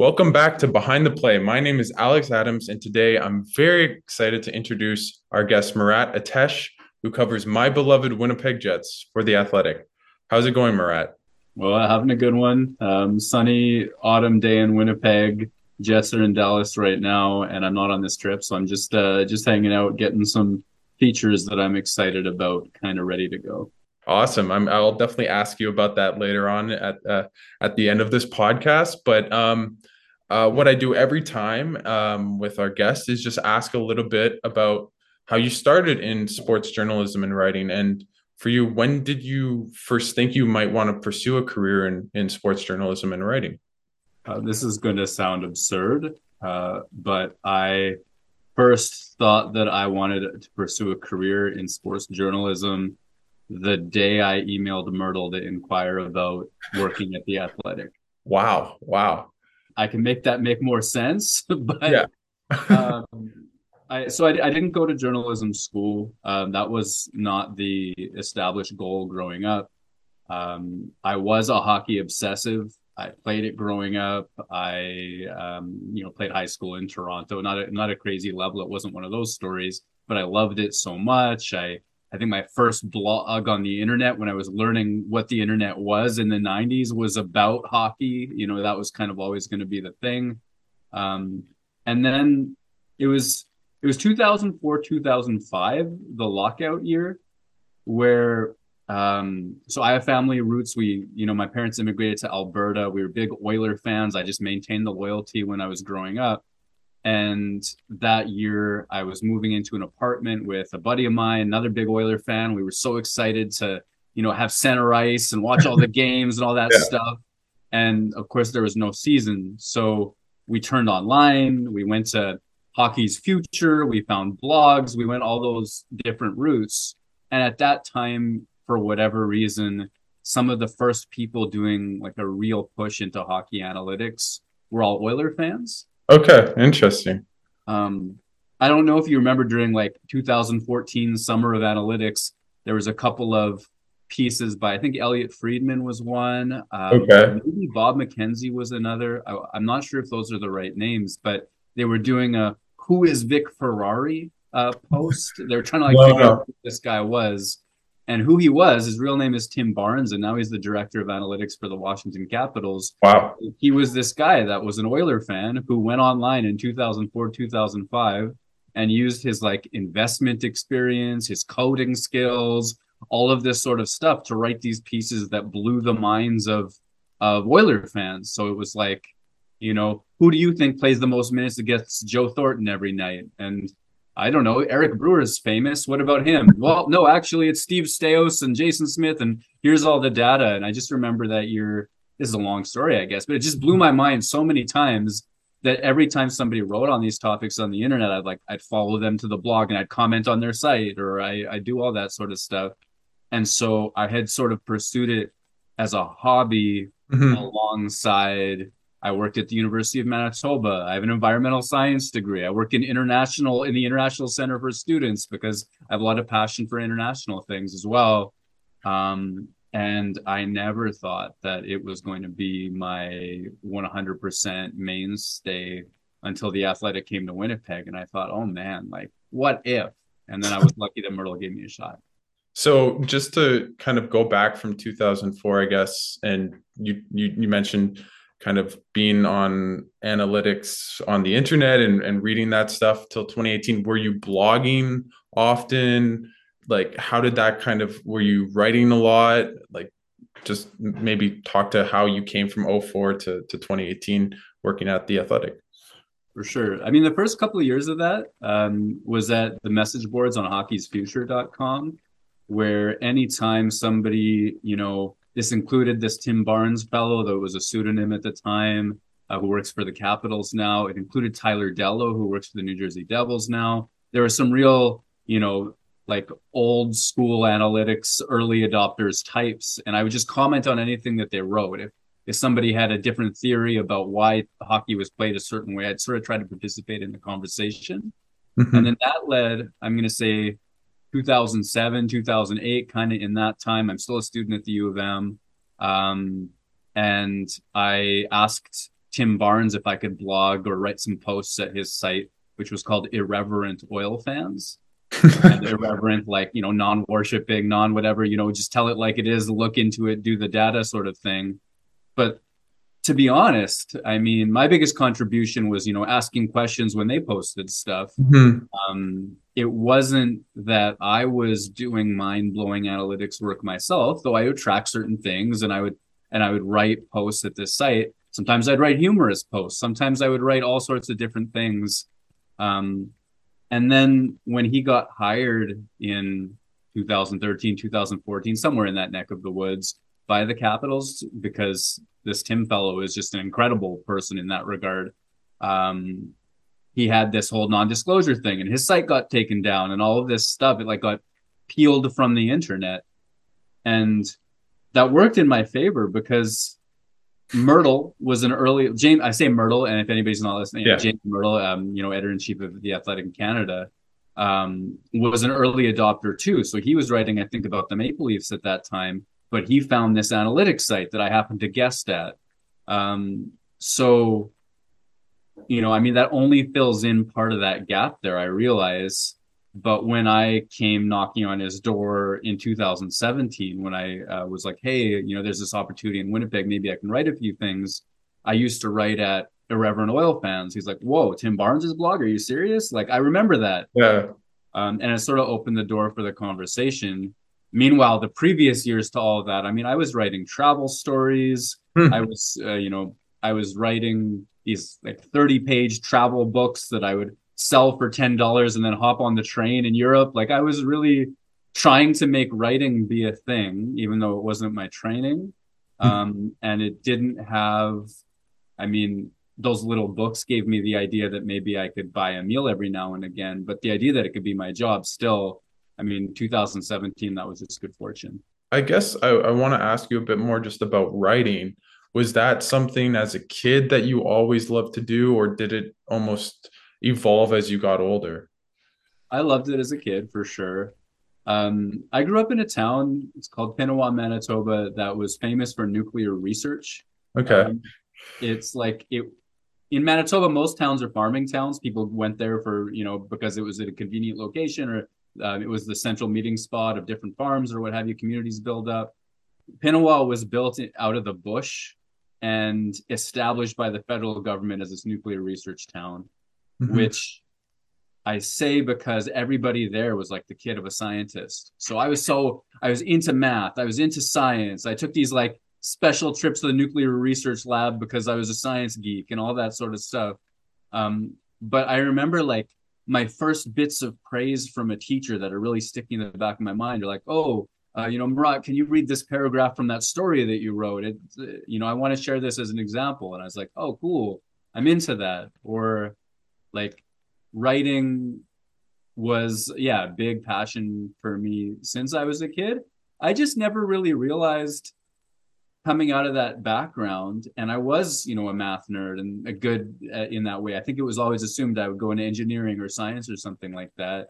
Welcome back to Behind the Play. My name is Alex Adams, and today I'm very excited to introduce our guest, Murat Ates, who covers my beloved Winnipeg Jets for The Athletic. How's it going, Murat? Well, having a good one. Um, sunny autumn day in Winnipeg. Jets are in Dallas right now, and I'm not on this trip, so I'm just uh, just hanging out, getting some features that I'm excited about, kind of ready to go. Awesome. I'm, I'll definitely ask you about that later on at uh, at the end of this podcast. But um, uh, what I do every time um, with our guests is just ask a little bit about how you started in sports journalism and writing. And for you, when did you first think you might want to pursue a career in, in sports journalism and writing? Uh, this is going to sound absurd, uh, but I first thought that I wanted to pursue a career in sports journalism the day I emailed Mirtle to inquire about working at the Athletic. Wow! Wow! I can make that make more sense, but yeah. um, I so I, I didn't go to journalism school. Um, that was not the established goal growing up. Um, I was a hockey obsessive. I played it growing up. I, um, you know, played high school in Toronto. Not a, not a crazy level. It wasn't one of those stories, but I loved it so much. I, I think my first blog on the internet when I was learning what the internet was in the 90s was about hockey. You know, that was kind of always going to be the thing. Um, and then it was it was 2004 2005 the lockout year where um, so I have family roots. We, you know, my parents immigrated to Alberta. We were big Oiler fans. I just maintained the loyalty when I was growing up. And that year, I was moving into an apartment with a buddy of mine, another big Oiler fan. We were so excited to, you know, have center ice and watch all the games and all that yeah. stuff. And of course, there was no season. So we turned online. We went to Hockey's Future. We found blogs. We went all those different routes. And at that time, for whatever reason, some of the first people doing like a real push into hockey analytics were all Oiler fans. Okay, interesting. Um, I don't know if you remember during like 2014 summer of analytics, there was a couple of pieces by I think Elliotte Friedman was one. Um, okay. Maybe Bob McKenzie was another. I, I'm not sure if those are the right names, but they were doing a "Who is Vic Ferrari" uh, post. They were trying to like figure out who this guy was and who he was. His real name is Tim Barnes, and now he's the director of analytics for the Washington Capitals. Wow. He was this guy that was an Oiler fan who went online in 2004, 2005 and used his like investment experience, his coding skills, all of this sort of stuff to write these pieces that blew the minds of of Oiler fans. So it was like, you know, who do you think plays the most minutes against Joe Thornton every night? And I don't know. Eric Brewer is famous. What about him? Well, no, actually, it's Steve Staios and Jason Smith, and here's all the data. And I just remember that year. This is a long story, I guess, but it just blew my mind so many times that every time somebody wrote on these topics on the internet, I'd like I'd follow them to the blog and I'd comment on their site or I I do all that sort of stuff. And so I had sort of pursued it as a hobby mm-hmm. alongside I worked at the University of Manitoba. I have an environmental science degree. I work in international in the International Center for Students because I have a lot of passion for international things as well. Um, and I never thought that it was going to be my 100% mainstay until the athletic came to Winnipeg. And I thought, oh man, like what if? And then I was lucky that Mirtle gave me a shot. So just to kind of go back from 2004, I guess, and you you, you mentioned kind of being on analytics on the internet and, and reading that stuff till 2018 were you blogging often? Like how did that kind of were you writing a lot? Like just maybe talk to how you came from 04 to, to 2018 working at the athletic. For sure. I mean the first couple of years of that um, was at the message boards on hockeysfuture.com where anytime somebody you know this included this Tim Barnes fellow though it was a pseudonym at the time, uh, who works for the Capitals now. It included Tyler Dellow, who works for the New Jersey Devils now. There were some real, you know, like old school analytics, early adopters types, and I would just comment on anything that they wrote. If if somebody had a different theory about why hockey was played a certain way, I'd sort of try to participate in the conversation. Mm-hmm. And then that led, I'm going to say, 2007, 2008, kind of in that time. I'm still a student at the U of M. Um, and I asked Tim Barnes if I could blog or write some posts at his site, which was called Irreverent Oil Fans. and irreverent, like, you know, non worshipping, non whatever, you know, just tell it like it is, look into it, do the data sort of thing. But to be honest, I mean, my biggest contribution was, you know, asking questions when they posted stuff. Mm-hmm. Um, it wasn't that I was doing mind blowing analytics work myself, though I would track certain things and I would and I would write posts at this site. Sometimes I'd write humorous posts. Sometimes I would write all sorts of different things. Um, and then when he got hired in 2013, 2014, somewhere in that neck of the woods by the Capitals, because this Tim fellow is just an incredible person in that regard. Um, he had this whole non-disclosure thing, and his site got taken down, and all of this stuff it like got peeled from the internet, and that worked in my favor because Mirtle was an early James. I say Mirtle, and if anybody's not listening, yeah. James Mirtle, um, you know, editor in chief of the Athletic in Canada, um, was an early adopter too. So he was writing, I think, about the Maple Leafs at that time, but he found this analytics site that I happened to guest at. Um, so, you know, I mean, that only fills in part of that gap there. I realize, but when I came knocking on his door in 2017, when I uh, was like, hey, you know, there's this opportunity in Winnipeg, maybe I can write a few things. I used to write at Irreverent Oil Fans. He's like, whoa, Tim Barnes' blog? Are you serious? Like, I remember that. Yeah. Um, and it sort of opened the door for the conversation. Meanwhile, the previous years to all of that, I mean, I was writing travel stories. Hmm. I was, uh, you know, I was writing these like 30 page travel books that I would sell for $10 and then hop on the train in Europe. Like I was really trying to make writing be a thing, even though it wasn't my training. Hmm. Um, and it didn't have, I mean, those little books gave me the idea that maybe I could buy a meal every now and again, but the idea that it could be my job still, I mean, 2017, that was just good fortune. I guess I, I want to ask you a bit more just about writing. Was that something as a kid that you always loved to do, or did it almost evolve as you got older? I loved it as a kid for sure. Um, I grew up in a town, it's called Pinawa, Manitoba, that was famous for nuclear research. Okay. Um, it's like it in Manitoba, most towns are farming towns. People went there for, you know, because it was at a convenient location or uh, it was the central meeting spot of different farms or what have you, communities build up. Pinawa was built out of the bush and established by the federal government as this nuclear research town mm-hmm. which I say because everybody there was like the kid of a scientist. So I was so I was into math, I was into science. I took these like special trips to the nuclear research lab because I was a science geek and all that sort of stuff. Um, but I remember like my first bits of praise from a teacher that are really sticking in the back of my mind are like, oh, uh, you know, Murat, can you read this paragraph from that story that you wrote? It, you know, I want to share this as an example. And I was like, oh, cool, I'm into that. Or like writing was yeah a big passion for me since i was a kid i just never really realized coming out of that background and i was you know a math nerd and a good uh, in that way i think it was always assumed i would go into engineering or science or something like that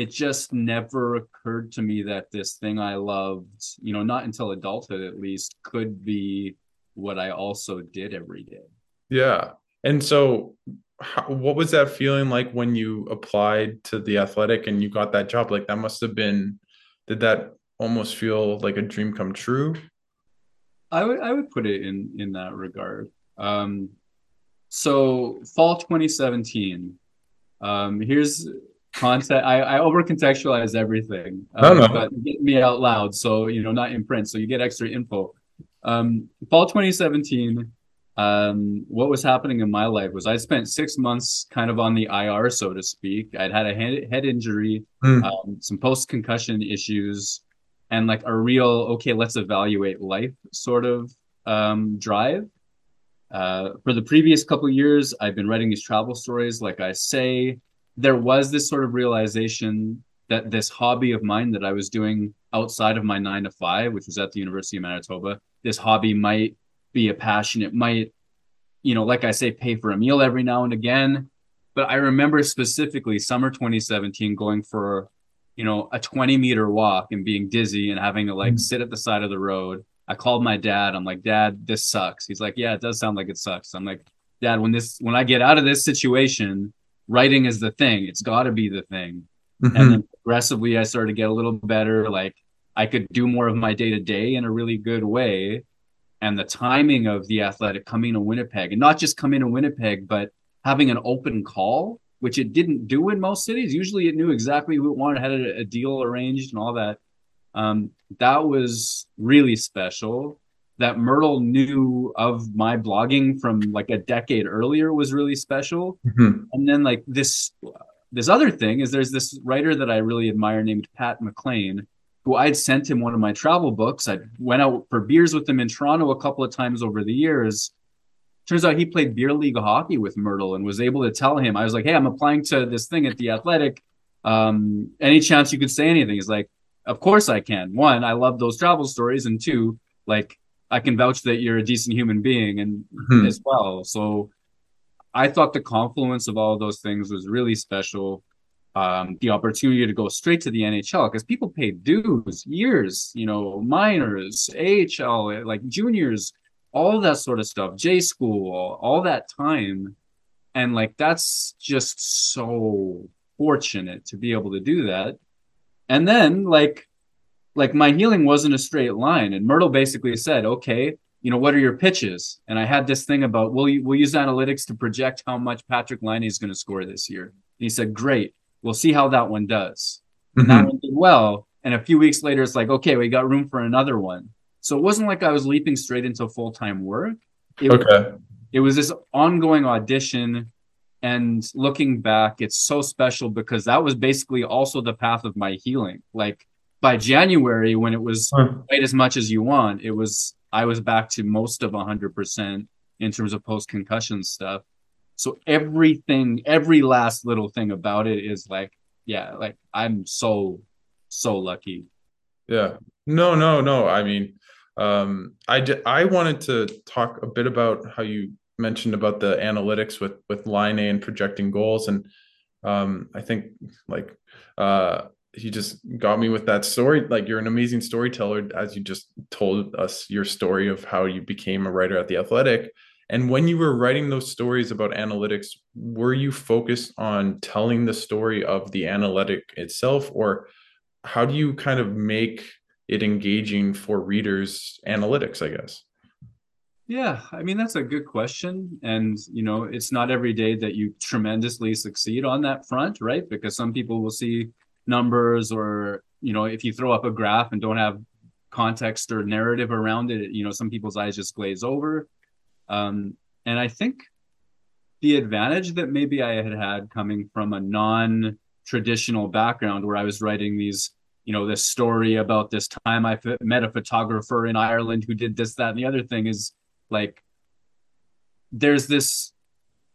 it just never occurred to me that this thing i loved you know not until adulthood at least could be what i also did every day. Yeah. And so how, what was that feeling like when you applied to the athletic and you got that job? Like that must have been did that almost feel like a dream come true? I would i would put it in in that regard. Um so fall 2017 um here's content i i over contextualize everything um, no, no. but get me out loud so you know not in print so you get extra info um fall 2017 um, what was happening in my life was I spent six months kind of on the IR, so to speak. I'd had a head, head injury, mm. um, some post concussion issues, and like a real, okay, let's evaluate life sort of um, drive. Uh, for the previous couple years, I've been writing these travel stories. Like I say, there was this sort of realization that this hobby of mine that I was doing outside of my nine to five, which was at the University of Manitoba, this hobby might be a passion. It might, you know, like I say, pay for a meal every now and again. But I remember specifically summer 2017 going for, you know, a 20 meter walk and being dizzy and having to like mm-hmm. sit at the side of the road. I called my dad. I'm like, Dad, this sucks. He's like, Yeah, it does sound like it sucks. I'm like, Dad, when this when I get out of this situation, writing is the thing. It's got to be the thing. Mm-hmm. And then progressively, I started to get a little better. Like I could do more of my day to day in a really good way. And the timing of the athletic coming to Winnipeg, and not just coming to Winnipeg, but having an open call, which it didn't do in most cities. Usually, it knew exactly who it wanted, had a, a deal arranged, and all that. Um, that was really special that Mirtle knew of my blogging from like a decade earlier was really special. Mm-hmm. And then like this this other thing is there's this writer that I really admire named Pat McLean, who I'd sent him one of my travel books. I went out for beers with him in Toronto a couple of times over the years. Turns out he played beer league hockey with Mirtle and was able to tell him, I was like, Hey, I'm applying to this thing at the athletic. Um, any chance you could say anything? He's like, Of course I can. One, I love those travel stories, and two, like I can vouch that you're a decent human being and mm-hmm. as well. So I thought the confluence of all of those things was really special. Um, the opportunity to go straight to the NHL because people paid dues, years, you know, minors, AHL, like juniors, all that sort of stuff, J school, all that time. And like that's just so fortunate to be able to do that. And then like like my healing wasn't a straight line. And Mirtle basically said, okay, you know, what are your pitches? And I had this thing about, we'll, we'll use analytics to project how much Patrik Laine is going to score this year. And he said, great. We'll see how that one does. Mm-hmm. that one did well. And a few weeks later, it's like, okay, we got room for another one. So it wasn't like I was leaping straight into full time work. It, okay. It was this ongoing audition. And looking back, it's so special because that was basically also the path of my healing. Like by January, when it was quite as much as you want, it was I was back to most of 100% in terms of post concussion stuff. So everything, every last little thing about it is like, yeah, like I'm so, so lucky. Yeah. No, no, no. I mean, um, I, d- I wanted to talk a bit about how you mentioned about the analytics with, with Laine and projecting goals. And um, I think like, uh, he just got me with that story. Like you're an amazing storyteller, as you just told us your story of how you became a writer at the Athletic. And when you were writing those stories about analytics, were you focused on telling the story of the analytic itself, or how do you kind of make it engaging for readers? Analytics, I guess. Yeah, I mean that's a good question, and you know it's not every day that you tremendously succeed on that front, right? Because some people will see numbers or you know if you throw up a graph and don't have context or narrative around it you know some people's eyes just glaze over. Um, and i think the advantage that maybe i had had coming from a non traditional background where i was writing these you know this story about this time i met a photographer in ireland who did this that and the other thing is like there's this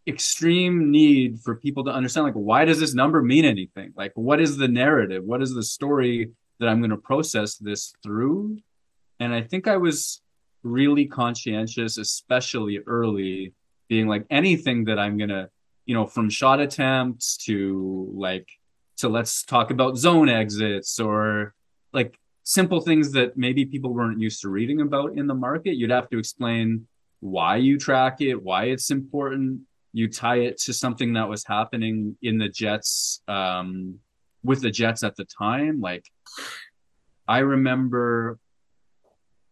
extreme need for people to understand like why does this number mean anything? Like what is the narrative? What is the story that i'm going to process this through? And i think i was really conscientious especially early being like anything that i'm going to you know from shot attempts to like to let's talk about zone exits or like simple things that maybe people weren't used to reading about in the market you'd have to explain why you track it why it's important you tie it to something that was happening in the Jets um, with the Jets at the time. Like, I remember,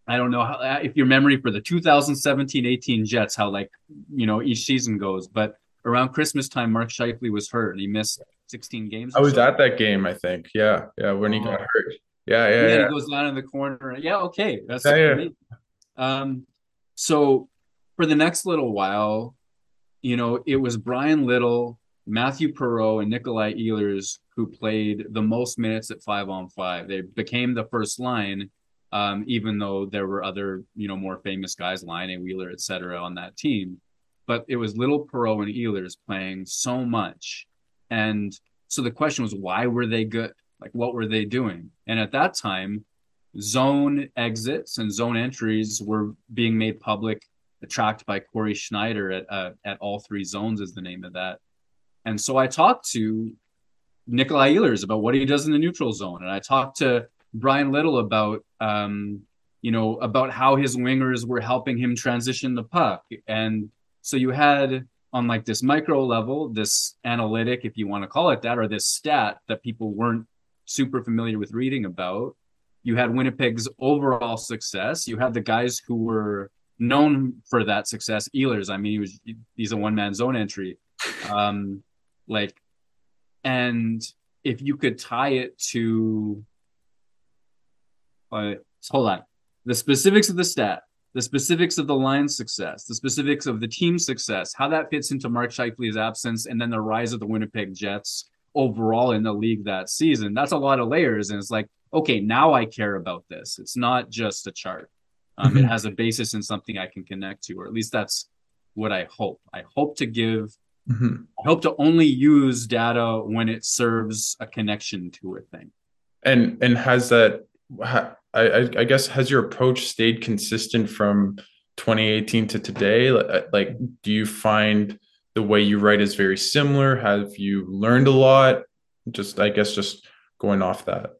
I don't know how, uh, if your memory for the 2017 18 Jets, how like, you know, each season goes, but around Christmas time, Mark Scheifele was hurt and he missed 16 games. I was so. at that game, I think. Yeah. Yeah. When he got oh. hurt. Yeah. Yeah. yeah. he goes down in the corner. Yeah. Okay. That's yeah, yeah. Um, so for the next little while, you know, it was Bryan Little, Mathieu Perreault, and Nikolai Ehlers who played the most minutes at five on five. They became the first line, um, even though there were other, you know, more famous guys, Laine, Wheeler, et cetera, on that team. But it was Little Perreault and Ehlers playing so much. And so the question was, why were they good? Like, what were they doing? And at that time, zone exits and zone entries were being made public tracked by Corey Sznajder at uh, at all three zones is the name of that. And so I talked to Nikolai Ehlers about what he does in the neutral zone, and I talked to Bryan Little about um, you know, about how his wingers were helping him transition the puck. And so you had on like this micro level, this analytic, if you want to call it that, or this stat that people weren't super familiar with reading about. You had Winnipeg's overall success. You had the guys who were known for that success. Ehlers, I mean, he was he's a one man zone entry. Um, like, and if you could tie it to, uh, hold on, the specifics of the stat, the specifics of the line success, the specifics of the team success, how that fits into Mark Scheifele's absence, and then the rise of the Winnipeg Jets overall in the league that season. That's a lot of layers. And it's like, okay, now I care about this. It's not just a chart. Um, mm-hmm. It has a basis in something I can connect to, or at least that's what I hope. I hope to give, mm-hmm. I hope to only use data when it serves a connection to a thing. And and has that I, I guess has your approach stayed consistent from 2018 to today? Like, do you find the way you write is very similar? Have you learned a lot? Just, I guess, just going off that.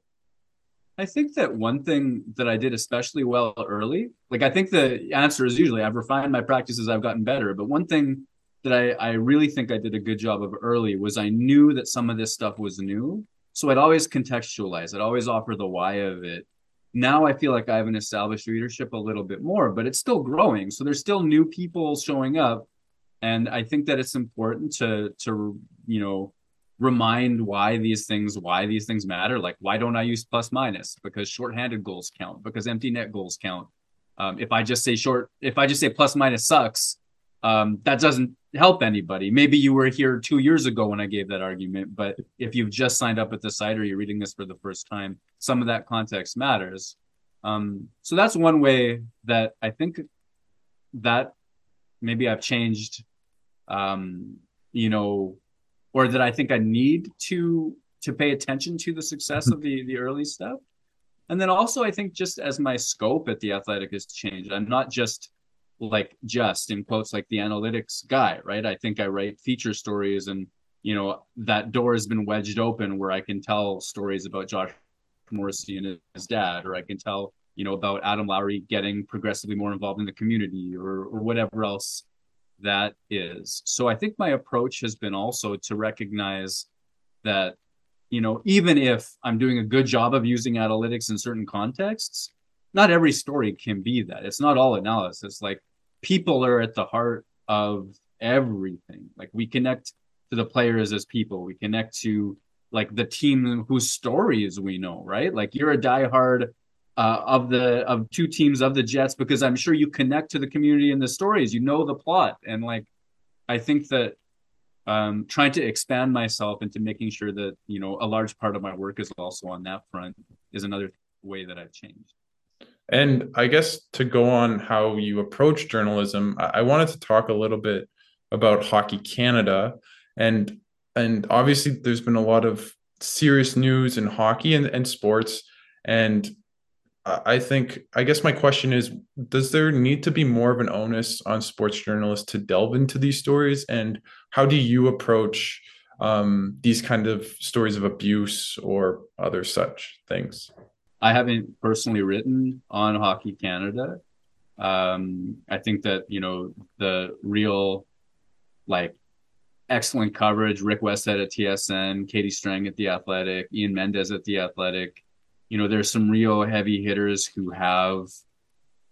I think that one thing that I did especially well early, like I think the answer is usually I've refined my practices, I've gotten better. But one thing that I, I really think I did a good job of early was I knew that some of this stuff was new. So I'd always contextualize, I'd always offer the why of it now I feel like I have an established readership a little bit more, but it's still growing. So there's still new people showing up. And I think that it's important to to you know remind why these things why these things matter. Like why don't I use plus minus? Because shorthanded goals count. Because empty net goals count. Um, if I just say short, if I just say plus minus sucks, um, that doesn't help anybody. Maybe you were here two years ago when I gave that argument, but if you've just signed up at the site or you're reading this for the first time, some of that context matters. Um, so that's one way that I think that maybe I've changed, um, you know, or that I think I need to to pay attention to the success of the the early stuff. And then also I think just as my scope at the athletic has changed, I'm not just like just in quotes like the analytics guy, right? I think I write feature stories and you know that door has been wedged open where I can tell stories about Josh Morrissey and his dad, or I can tell you know about Adam Lowry getting progressively more involved in the community, or or whatever else that is. So I think my approach has been also to recognize that you know even if I'm doing a good job of using analytics in certain contexts, not every story can be that. It's not all analysis. Like people are at the heart of everything. Like we connect to the players as people. We connect to like the team whose stories we know, right? Like you're a diehard uh, of the of two teams of the Jets because I'm sure you connect to the community and the stories. You know the plot, and like I think that um, trying to expand myself into making sure that you know a large part of my work is also on that front is another way that I've changed. And I guess to go on how you approach journalism, I wanted to talk a little bit about Hockey Canada. And and obviously there's been a lot of serious news in hockey and, and sports. And I think I guess my question is does there need to be more of an onus on sports journalists to delve into these stories? And how do you approach um, these kind of stories of abuse or other such things? I haven't personally written on Hockey Canada. Um, I think that you know the real like excellent coverage. Rick Westhead at TSN, Katie Strang at the Athletic, Ian Mendes at the Athletic. You know, there's some real heavy hitters who have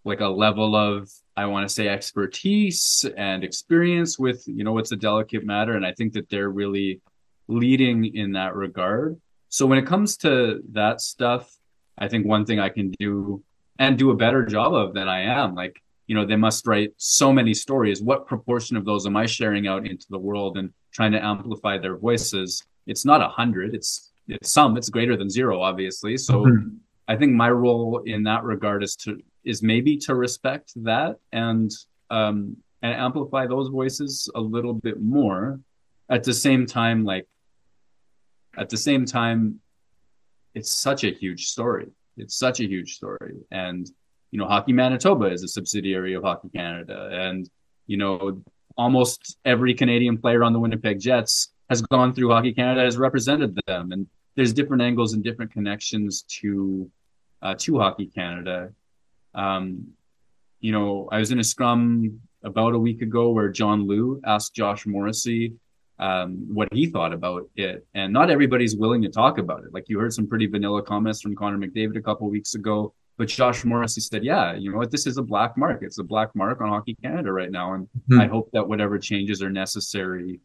like a level of I want to say expertise and experience with you know what's a delicate matter, and I think that they're really leading in that regard. So when it comes to that stuff, I think one thing I can do and do a better job of than I am, like, you know, they must write so many stories. What proportion of those am I sharing out into the world and trying to amplify their voices? It's not a hundred, it's it's some, it's greater than zero, obviously. So mm-hmm. I think my role in that regard is to is maybe to respect that and um and amplify those voices a little bit more. At the same time, like at the same time, it's such a huge story. It's such a huge story. And, you know, Hockey Manitoba is a subsidiary of Hockey Canada. And, you know, almost every Canadian player on the Winnipeg Jets has gone through Hockey Canada, has represented them. And there's different angles and different connections to uh, to Hockey Canada. Um, you know, I was in a scrum about a week ago where John Lu asked Josh Morrissey um, what he thought about it, and not everybody's willing to talk about it. Like you heard some pretty vanilla comments from Connor McDavid a couple weeks ago, but Josh Morrissey said, "Yeah, you know what? This is a black mark. It's a black mark on Hockey Canada right now, and mm-hmm. I hope that whatever changes are necessary."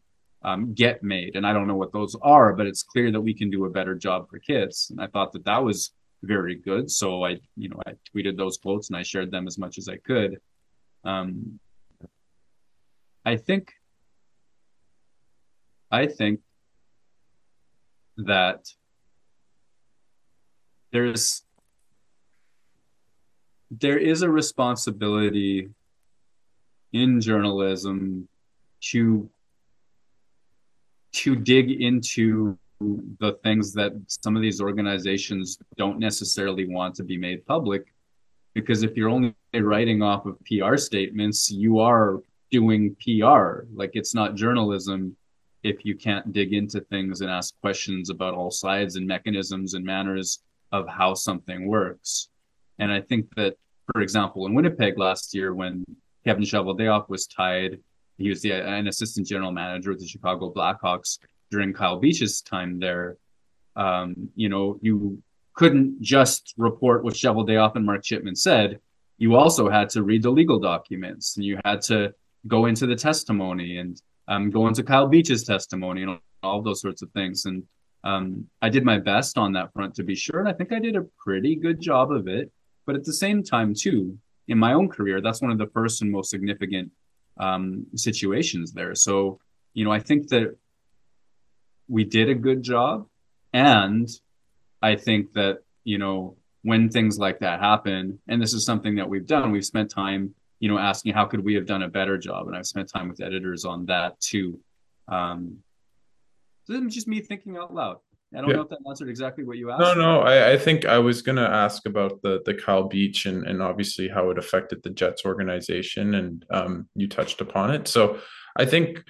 Um, get made and i don't know what those are but it's clear that we can do a better job for kids and i thought that that was very good. So I, you know, I tweeted those quotes and I shared them as much as I could. Um, I think, I think that there's there is a responsibility in journalism to to dig into the things that some of these organizations don't necessarily want to be made public. Because if you're only writing off of PR statements you are doing PR like it's not journalism if you can't dig into things and ask questions about all sides and mechanisms and manners of how something works. And I think that for example in Winnipeg last year when Kevin Cheveldayoff was tied he was the, an assistant general manager with the Chicago Blackhawks during Kyle Beach's time there, um, you know, you couldn't just report what Cheveldayoff and Mark Chipman said. You also had to read the legal documents and you had to go into the testimony and um, go into Kyle Beach's testimony and all those sorts of things. And um, I did my best on that front to be sure. And I think I did a pretty good job of it. But at the same time, too, in my own career, that's one of the first and most significant um, situations there. So, you know, I think that we did a good job. And I think that, you know, when things like that happen, and this is something that we've done, we've spent time, you know, asking how could we have done a better job? And I've spent time with editors on that too. Um, so it's just me thinking out loud. I don't yeah. know if that answered exactly what you asked. No, no. I, I think I was going to ask about the the Kyle Beach and and obviously how it affected the Jets organization, and um, you touched upon it. So I think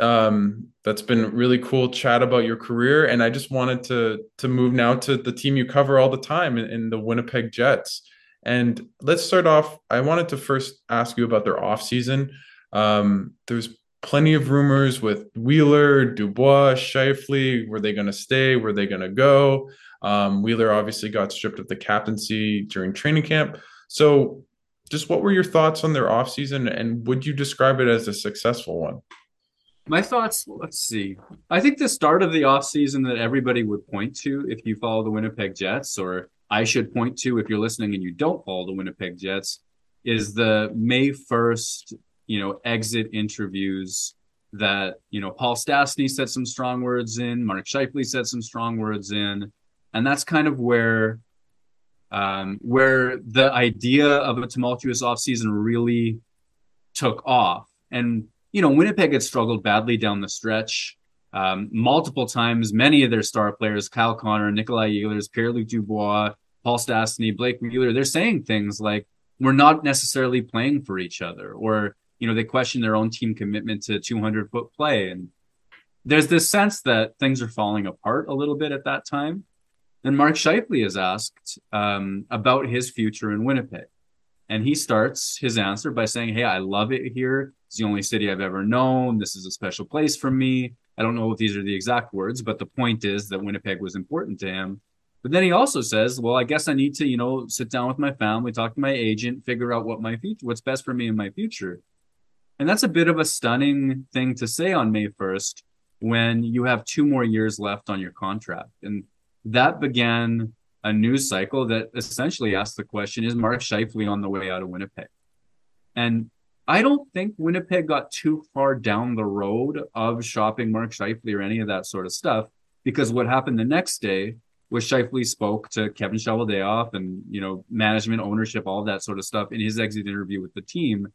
um, that's been really cool chat about your career, and I just wanted to to move now to the team you cover all the time in, in the Winnipeg Jets. And let's start off. I wanted to first ask you about their off season. Um, there's plenty of rumors with Wheeler, Dubois, Scheifele. Were they going to stay? Were they going to go? Um, Wheeler obviously got stripped of the captaincy during training camp. So, just what were your thoughts on their offseason and would you describe it as a successful one? My thoughts, let's see. I think the start of the offseason that everybody would point to if you follow the Winnipeg Jets, or I should point to if you're listening and you don't follow the Winnipeg Jets, is the May 1st, you know, exit interviews that, you know, Paul Stastny said some strong words in, Mark Scheifele said some strong words in. And that's kind of where um, where the idea of a tumultuous offseason really took off. And you know, Winnipeg had struggled badly down the stretch. Um, multiple times, many of their star players, Kyle Connor, Nikolai Ehlers, Pierre-Luc Dubois, Paul Stastny, Blake Wheeler, they're saying things like, we're not necessarily playing for each other, or, you know, they question their own team commitment to 200 foot play. And there's this sense that things are falling apart a little bit at that time. And Mark Scheifele is asked um, about his future in Winnipeg. And he starts his answer by saying, Hey, I love it here. It's the only city I've ever known. This is a special place for me. I don't know if these are the exact words, but the point is that Winnipeg was important to him. But then he also says, "Well, I guess I need to, you know, sit down with my family, talk to my agent, figure out what my future, what's best for me in my future." And that's a bit of a stunning thing to say on May 1st when you have two more years left on your contract. And that began a news cycle that essentially asked the question, is Mark Scheifele on the way out of Winnipeg? And I don't think Winnipeg got too far down the road of shopping Mark Scheifele or any of that sort of stuff because what happened the next day was Scheifele spoke to Kevin Cheveldayoff and you know management, ownership, all that sort of stuff in his exit interview with the team.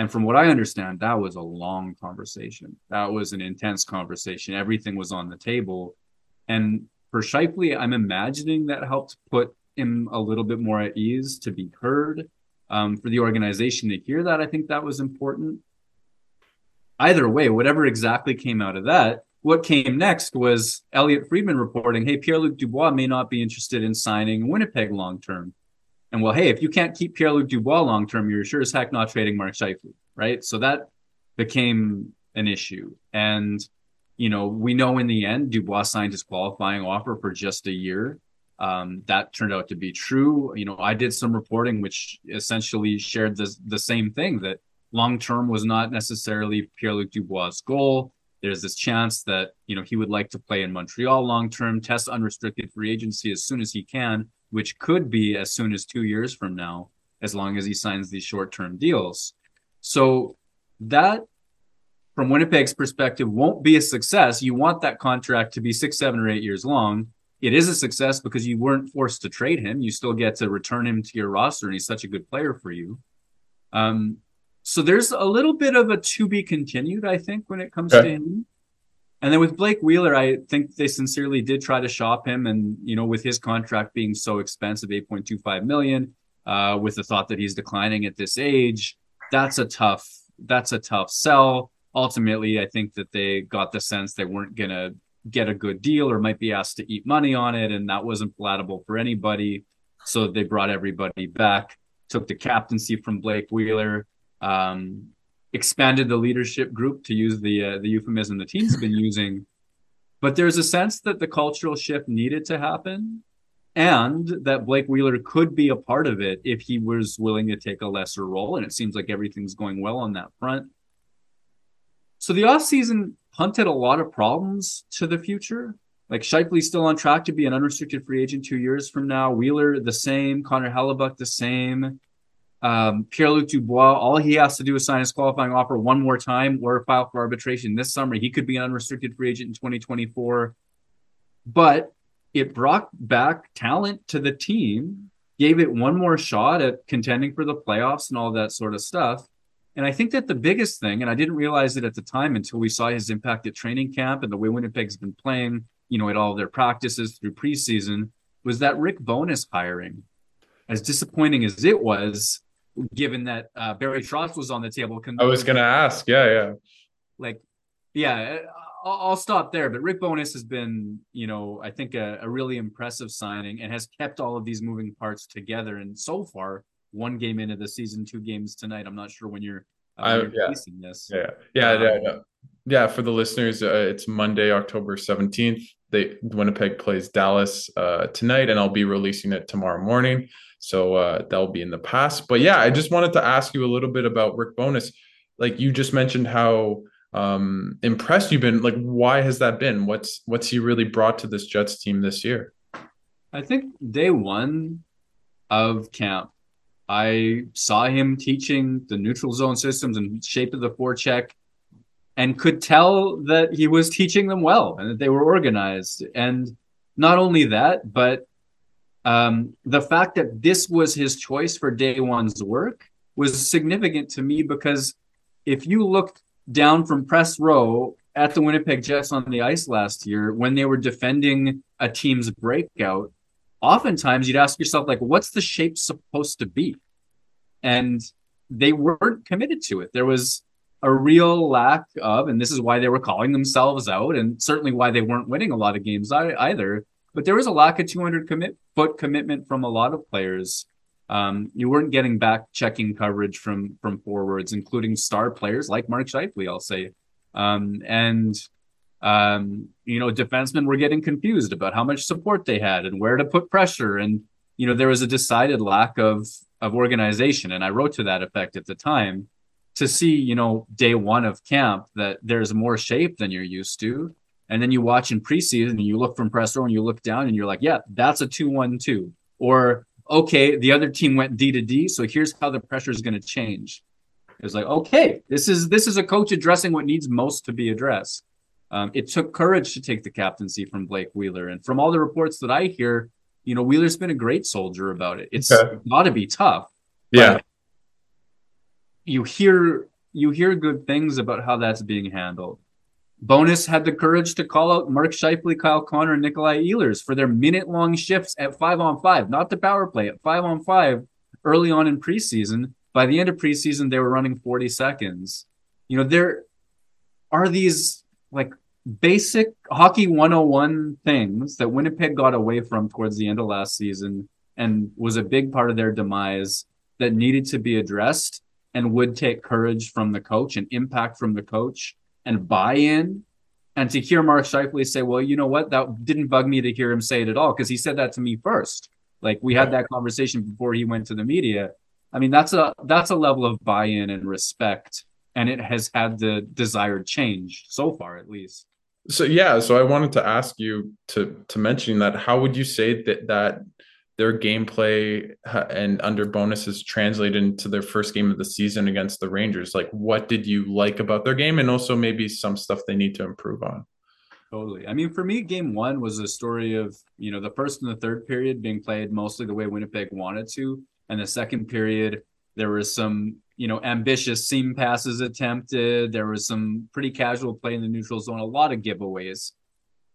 And from what I understand, that was a long conversation. That was an intense conversation. Everything was on the table. And for Scheifele, I'm imagining that helped put him a little bit more at ease to be heard um, for the organization to hear that. I think that was important. Either way, whatever exactly came out of that, what came next was Elliotte Friedman reporting, hey, Pierre Luc Dubois may not be interested in signing Winnipeg long term. And well, hey, if you can't keep Pierre Luc Dubois long term, you're sure as heck not trading Mark Scheifele, right? So that became an issue. And, you know, we know in the end, Dubois signed his qualifying offer for just a year. Um, that turned out to be true. You know, I did some reporting which essentially shared the the same thing that long term was not necessarily Pierre Luc Dubois' goal. There's this chance that you know he would like to play in Montreal long term, test unrestricted free agency as soon as he can, which could be as soon as two years from now, as long as he signs these short term deals. So that from Winnipeg's perspective won't be a success. You want that contract to be six, seven, or eight years long it is a success because you weren't forced to trade him. You still get to return him to your roster, and he's such a good player for you. Um, so there's a little bit of a to be continued, I think, when it comes to him. And then with Blake Wheeler, I think they sincerely did try to shop him, and you know, with his contract being so expensive, eight point two five million, uh, with the thought that he's declining at this age, that's a tough that's a tough sell. Ultimately, I think that they got the sense they weren't gonna get a good deal or might be asked to eat money on it. And that wasn't palatable for anybody. So they brought everybody back, took the captaincy from Blake Wheeler, um, expanded the leadership group to use the uh, the euphemism the team's been using. But there's a sense that the cultural shift needed to happen and that Blake Wheeler could be a part of it if he was willing to take a lesser role. And it seems like everything's going well on that front. So the offseason punted a lot of problems to the future. Like Scheifele's still on track to be an unrestricted free agent two years from now. Wheeler the same. Connor Hellebuyck the same. Um, Pierre-Luc Dubois, all he has to do is sign his qualifying offer one more time or file for arbitration this summer. He could be an unrestricted free agent in 2024. But it brought back talent to the team, gave it one more shot at contending for the playoffs and all that sort of stuff. And I think that the biggest thing, and I didn't realize it at the time until we saw his impact at training camp and the way Winnipeg's been playing, you know, at all their practices through preseason, was that Rick Bowness hiring. As disappointing as it was, given that uh, Barry Trotz was on the table. I was going to ask. Yeah, yeah. Like, yeah, I'll, I'll, stop there. But Rick Bowness has been, you know, I think a, a really impressive signing and has kept all of these moving parts together. And so far, one game into the season, two games tonight. I'm not sure when you're, uh, I, you're yeah. this. Yeah, yeah, um, yeah, yeah. Yeah, for the listeners, uh, it's Monday, October 17th. They Winnipeg plays Dallas uh, tonight, and I'll be releasing it tomorrow morning. So uh, that'll be in the past. But yeah, I just wanted to ask you a little bit about Rick Bowness. Like you just mentioned how um, impressed you've been. Like, why has that been? What's what's he really brought to this Jets team this year? I think day one of camp, I saw him teaching the neutral zone systems and shape of the forecheck and could tell that he was teaching them well and that they were organized. And not only that, but um, the fact that this was his choice for day one's work was significant to me because if you looked down from press row at the Winnipeg Jets on the ice last year when they were defending a team's breakout, oftentimes you'd ask yourself like what's the shape supposed to be and they weren't committed to it there was a real lack of and this is why they were calling themselves out and certainly why they weren't winning a lot of games either but there was a lack of 200 commit foot commitment from a lot of players um, you weren't getting back checking coverage from from forwards including star players like mark Scheifele, i'll say um, and um, you know, defensemen were getting confused about how much support they had and where to put pressure. And, you know, there was a decided lack of of organization. And I wrote to that effect at the time to see, you know, day one of camp that there's more shape than you're used to. And then you watch in preseason and you look from press row and you look down and you're like, yeah, that's a 2 1 2. Or, okay, the other team went D to D. So here's how the pressure is going to change. It's like, okay, this is this is a coach addressing what needs most to be addressed. Um, it took courage to take the captaincy from Blake Wheeler. And from all the reports that I hear, you know, Wheeler's been a great soldier about it. It's okay. got to be tough. Yeah. You hear you hear good things about how that's being handled. Bowness had the courage to call out Mark Scheifele, Kyle Connor, and Nikolai Ehlers for their minute long shifts at five on five, not the power play, at five on five early on in preseason. By the end of preseason, they were running 40 seconds. You know, there are these like basic hockey 101 things that Winnipeg got away from towards the end of last season and was a big part of their demise that needed to be addressed and would take courage from the coach and impact from the coach and buy in. And to hear Mark Scheifele say, well, you know what? That didn't bug me to hear him say it at all because he said that to me first. Like we had that conversation before he went to the media. I mean, that's a that's a level of buy-in and respect, and it has had the desired change so far, at least. So yeah, so I wanted to ask you to to mention that. How would you say that that their gameplay uh, and under Bowness translated into their first game of the season against the Rangers. Like, what did you like about their game, and also maybe some stuff they need to improve on? Totally. I mean, for me, game one was a story of you know the first and the third period being played mostly the way Winnipeg wanted to, and the second period there was some you know ambitious seam passes attempted. There was some pretty casual play in the neutral zone, a lot of giveaways,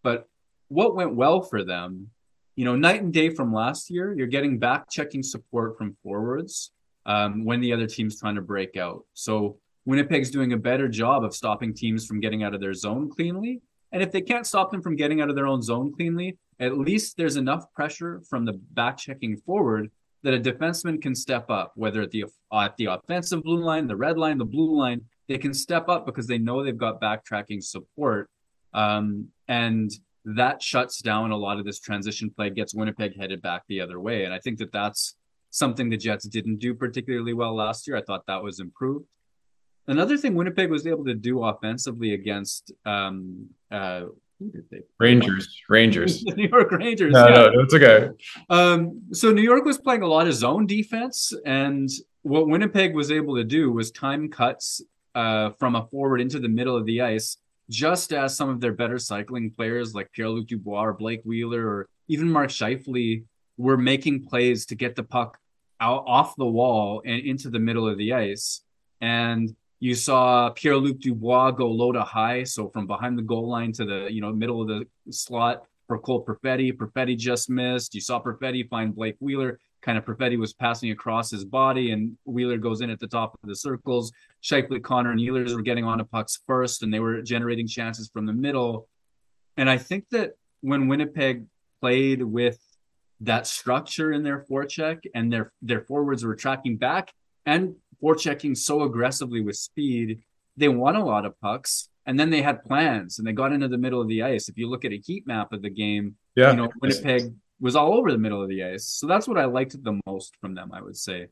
but what went well for them you know, night and day from last year, you're getting back checking support from forwards um, when the other team's trying to break out. So Winnipeg's doing a better job of stopping teams from getting out of their zone cleanly. And if they can't stop them from getting out of their own zone cleanly, at least there's enough pressure from the back checking forward that a defenseman can step up, whether at the at the offensive blue line, the red line, the blue line, they can step up because they know they've got backtracking support. Um, and that shuts down a lot of this transition play, gets Winnipeg headed back the other way. And I think that that's something the Jets didn't do particularly well last year. I thought that was improved. Another thing Winnipeg was able to do offensively against um, uh, who did they? Rangers. Rangers. the New York Rangers. No, yeah. no, it's okay. Um, so New York was playing a lot of zone defense, and what Winnipeg was able to do was time cuts uh, from a forward into the middle of the ice just as some of their better cycling players like Pierre Luc Dubois or Blake Wheeler or even Mark Scheifele were making plays to get the puck out off the wall and into the middle of the ice. And you saw Pierre Luc Dubois go low to high, so from behind the goal line to the you know middle of the slot for Cole Perfetti. Perfetti just missed. You saw Perfetti find Blake Wheeler kind of Perfetti was passing across his body, and Wheeler goes in at the top of the circles. Scheifele, Connor, and Ehlers were getting on onto pucks first, and they were generating chances from the middle. And I think that when Winnipeg played with that structure in their forecheck and their their forwards were tracking back and forechecking so aggressively with speed, they won a lot of pucks. And then they had plans and they got into the middle of the ice. If you look at a heat map of the game, yeah. you know, Winnipeg was all over the middle of the ice. So that's what I liked the most from them, I would say.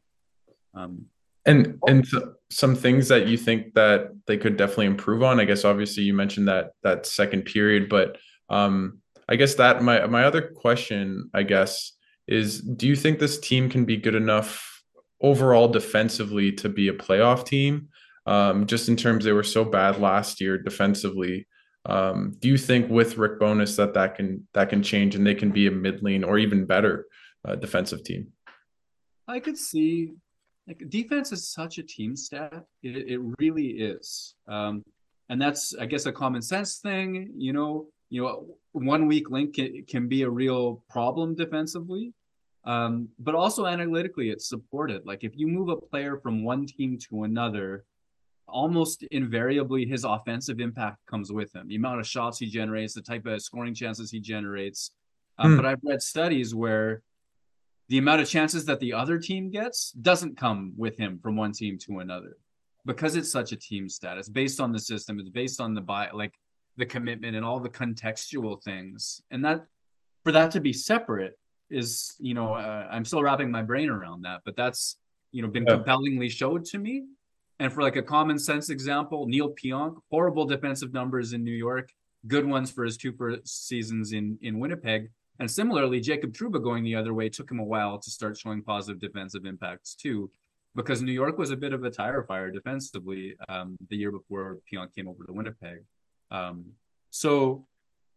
Um, and and some things that you think that they could definitely improve on. I guess obviously you mentioned that that second period, but um, I guess that my my other question, I guess, is do you think this team can be good enough overall defensively to be a playoff team? Um, just in terms they were so bad last year defensively. Um, do you think with Rick Bowness that that can that can change and they can be a mid-lane or even better uh, defensive team? I could see like defense is such a team stat. It, it really is, um, and that's I guess a common sense thing. You know, you know, one weak link can, can be a real problem defensively, um, but also analytically it's supported. Like if you move a player from one team to another almost invariably his offensive impact comes with him. The amount of shots he generates, the type of scoring chances he generates. Hmm. But I've read studies where the amount of chances that the other team gets doesn't come with him from one team to another because it's such a team status based on the system. It's based on the buy, like the commitment and all the contextual things. And that for that to be separate is, you know, uh, I'm still wrapping my brain around that, but that's, you know, been yeah. compellingly showed to me and for like a common sense example, Neal Pionk, horrible defensive numbers in New York, good ones for his two seasons in in Winnipeg. And similarly, Jacob Trouba going the other way took him a while to start showing positive defensive impacts too, because New York was a bit of a tire fire defensively um, the year before Pionk came over to Winnipeg. Um, so,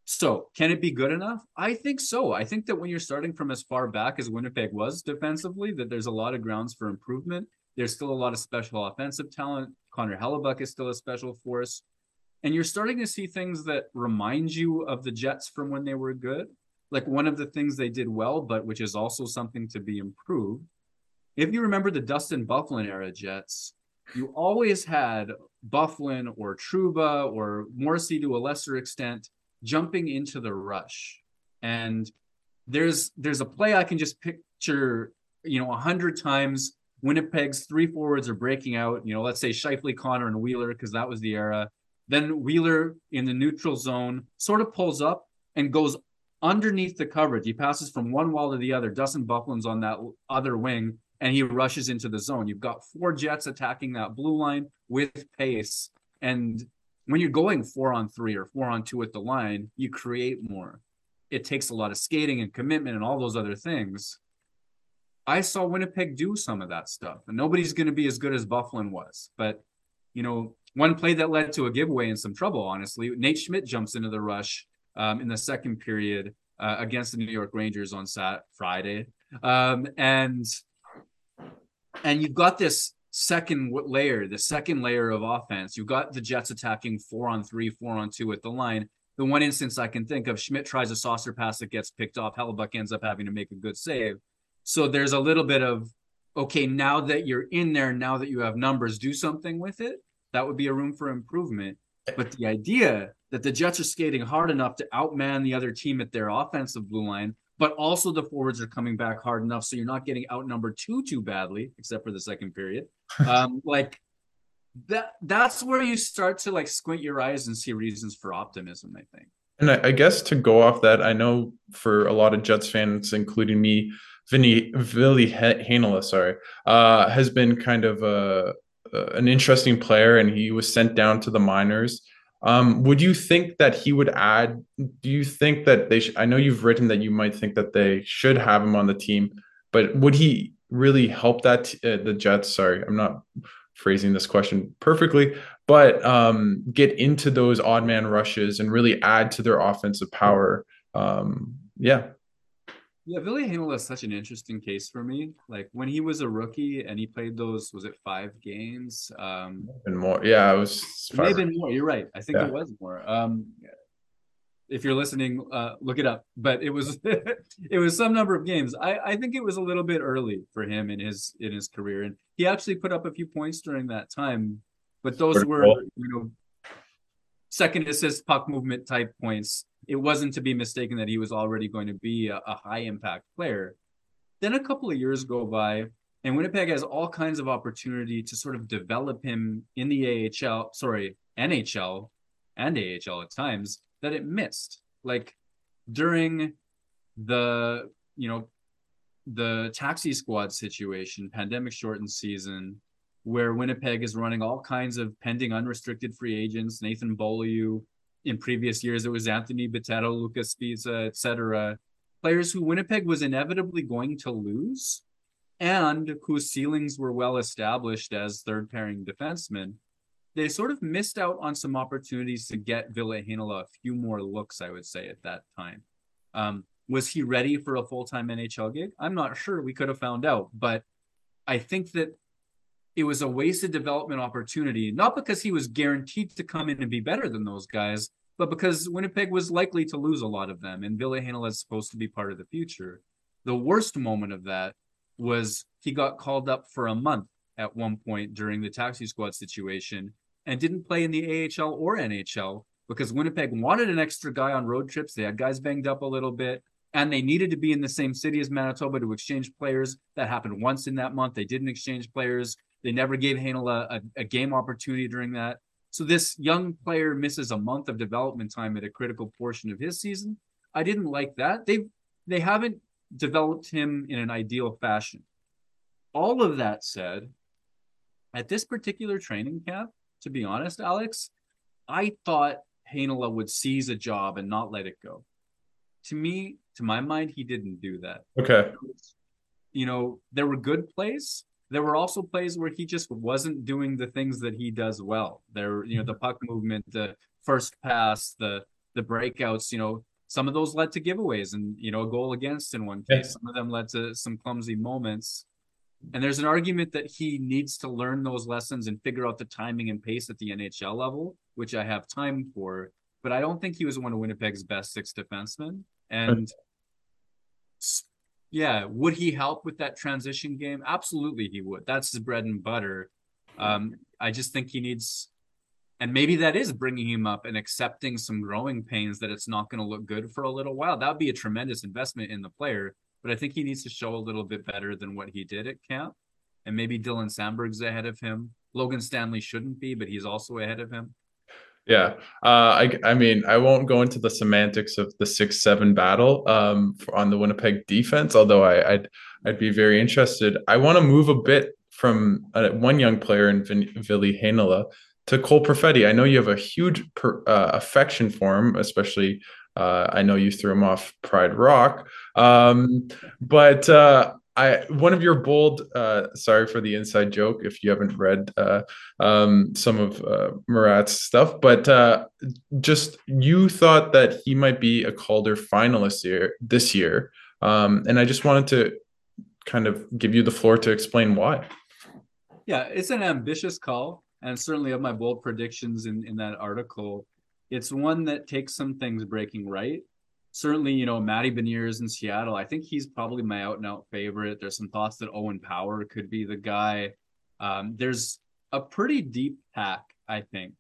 so can it be good enough? I think so. I think that when you're starting from as far back as Winnipeg was defensively, that there's a lot of grounds for improvement. There's still a lot of special offensive talent. Connor Hellebuyck is still a special force. And you're starting to see things that remind you of the Jets from when they were good. Like one of the things they did well, but which is also something to be improved. If you remember the Dustin Byfuglien era Jets, you always had Byfuglien or Trouba or Morrissey to a lesser extent jumping into the rush. And there's there's a play I can just picture, you know, a hundred times Winnipeg's three forwards are breaking out. You know, let's say Scheifele, Connor, and Wheeler, because that was the era. Then Wheeler in the neutral zone sort of pulls up and goes underneath the coverage. He passes from one wall to the other. Dustin Byfuglien's on that other wing, and he rushes into the zone. You've got four Jets attacking that blue line with pace. And when you're going four on three or four on two at the line, you create more. It takes a lot of skating and commitment and all those other things. I saw Winnipeg do some of that stuff, and nobody's going to be as good as Byfuglien was. But, you know, one play that led to a giveaway and some trouble, honestly, Nate Schmidt jumps into the rush um, in the second period uh, against the New York Rangers on Sat Friday, um, and and you've got this second layer, the second layer of offense. You've got the Jets attacking four on three, four on two at the line. The one instance I can think of, Schmidt tries a saucer pass that gets picked off. Hellebuyck ends up having to make a good save. So there's a little bit of okay, now that you're in there, now that you have numbers, do something with it. That would be a room for improvement. But the idea that the Jets are skating hard enough to outman the other team at their offensive blue line, but also the forwards are coming back hard enough so you're not getting outnumbered too too badly, except for the second period. Um, like that that's where you start to like squint your eyes and see reasons for optimism, I think. And I, I guess to go off that, I know for a lot of Jets fans, including me, Vinny Ville Heinola, sorry, uh, has been kind of a, an interesting player, and he was sent down to the minors. Um, would you think that he would add? Do you think that they? Sh- I know you've written that you might think that they should have him on the team, but would he really help that uh, the Jets? Sorry, I'm not phrasing this question perfectly, but um, get into those odd man rushes and really add to their offensive power. Um, yeah. Yeah, Ville Heinola is such an interesting case for me. Like when he was a rookie and he played those, was it five games? Um, and more. Yeah, it was. It may have been more. You're right. I think yeah. it was more. Um, if you're listening, uh, look it up. But it was it was some number of games. I, I think it was a little bit early for him in his in his career, and he actually put up a few points during that time. But those Pretty were cool. you know second assist puck movement type points it wasn't to be mistaken that he was already going to be a, a high impact player. Then a couple of years go by, and Winnipeg has all kinds of opportunity to sort of develop him in the AHL, sorry, NHL and AHL at times that it missed. Like during the, you know, the taxi squad situation, pandemic shortened season, where Winnipeg is running all kinds of pending unrestricted free agents, Nathan Beaulieu, in previous years, it was Anthony Bitetto, Lucas Sbisa, etc. Players who Winnipeg was inevitably going to lose and whose ceilings were well established as third pairing defensemen. They sort of missed out on some opportunities to get Ville Heinola a few more looks, I would say, at that time. Um, was he ready for a full time NHL gig? I'm not sure. We could have found out. But I think that it was a wasted development opportunity, not because he was guaranteed to come in and be better than those guys, but because Winnipeg was likely to lose a lot of them, and Ville Heinola is supposed to be part of the future. The worst moment of that was he got called up for a month at one point during the taxi squad situation and didn't play in the AHL or NHL because Winnipeg wanted an extra guy on road trips. They had guys banged up a little bit and they needed to be in the same city as Manitoba to exchange players. That happened once in that month. They didn't exchange players. They never gave Heinola a, a game opportunity during that. So this young player misses a month of development time at a critical portion of his season. I didn't like that. They they haven't developed him in an ideal fashion. All of that said, at this particular training camp, to be honest, Alex, I thought Heinola would seize a job and not let it go. To me, to my mind, he didn't do that. Okay. You know, there were good plays, there were also plays where he just wasn't doing the things that he does well. There, you know, the mm-hmm. puck movement, the first pass, the the breakouts. You know, some of those led to giveaways, and you know, a goal against in one case. Some of them led to some clumsy moments. And there's an argument that he needs to learn those lessons and figure out the timing and pace at the NHL level, which I have time for. But I don't think he was one of Winnipeg's best six defensemen. And yeah, would he help with that transition game? Absolutely, he would. That's his bread and butter. Um, I just think he needs, and maybe that is bringing him up and accepting some growing pains that it's not going to look good for a little while. That would be a tremendous investment in the player. but I think he needs to show a little bit better than what he did at camp. And maybe Dylan Samberg's ahead of him. Logan Stanley shouldn't be, but he's also ahead of him. Yeah, uh, I I mean I won't go into the semantics of the six seven battle um, on the Winnipeg defense, although I, I'd I'd be very interested. I want to move a bit from uh, one young player in Ville Heinola to Cole Perfetti. I know you have a huge per, uh, affection for him, especially. Uh, I know you threw him off Pride Rock, um, but uh, I one of your bold. Uh, sorry for the inside joke if you haven't read uh, um, some of uh, Murat's stuff, but uh, just you thought that he might be a Calder finalist here this year, um, and I just wanted to kind of give you the floor to explain why. Yeah, it's an ambitious call, and certainly of my bold predictions in in that article, it's one that takes some things breaking right certainly, you know, Matty Beniers in Seattle. I think he's probably my out and out favorite. There's some thoughts that Owen Power could be the guy. Um, there's a pretty deep pack, I think.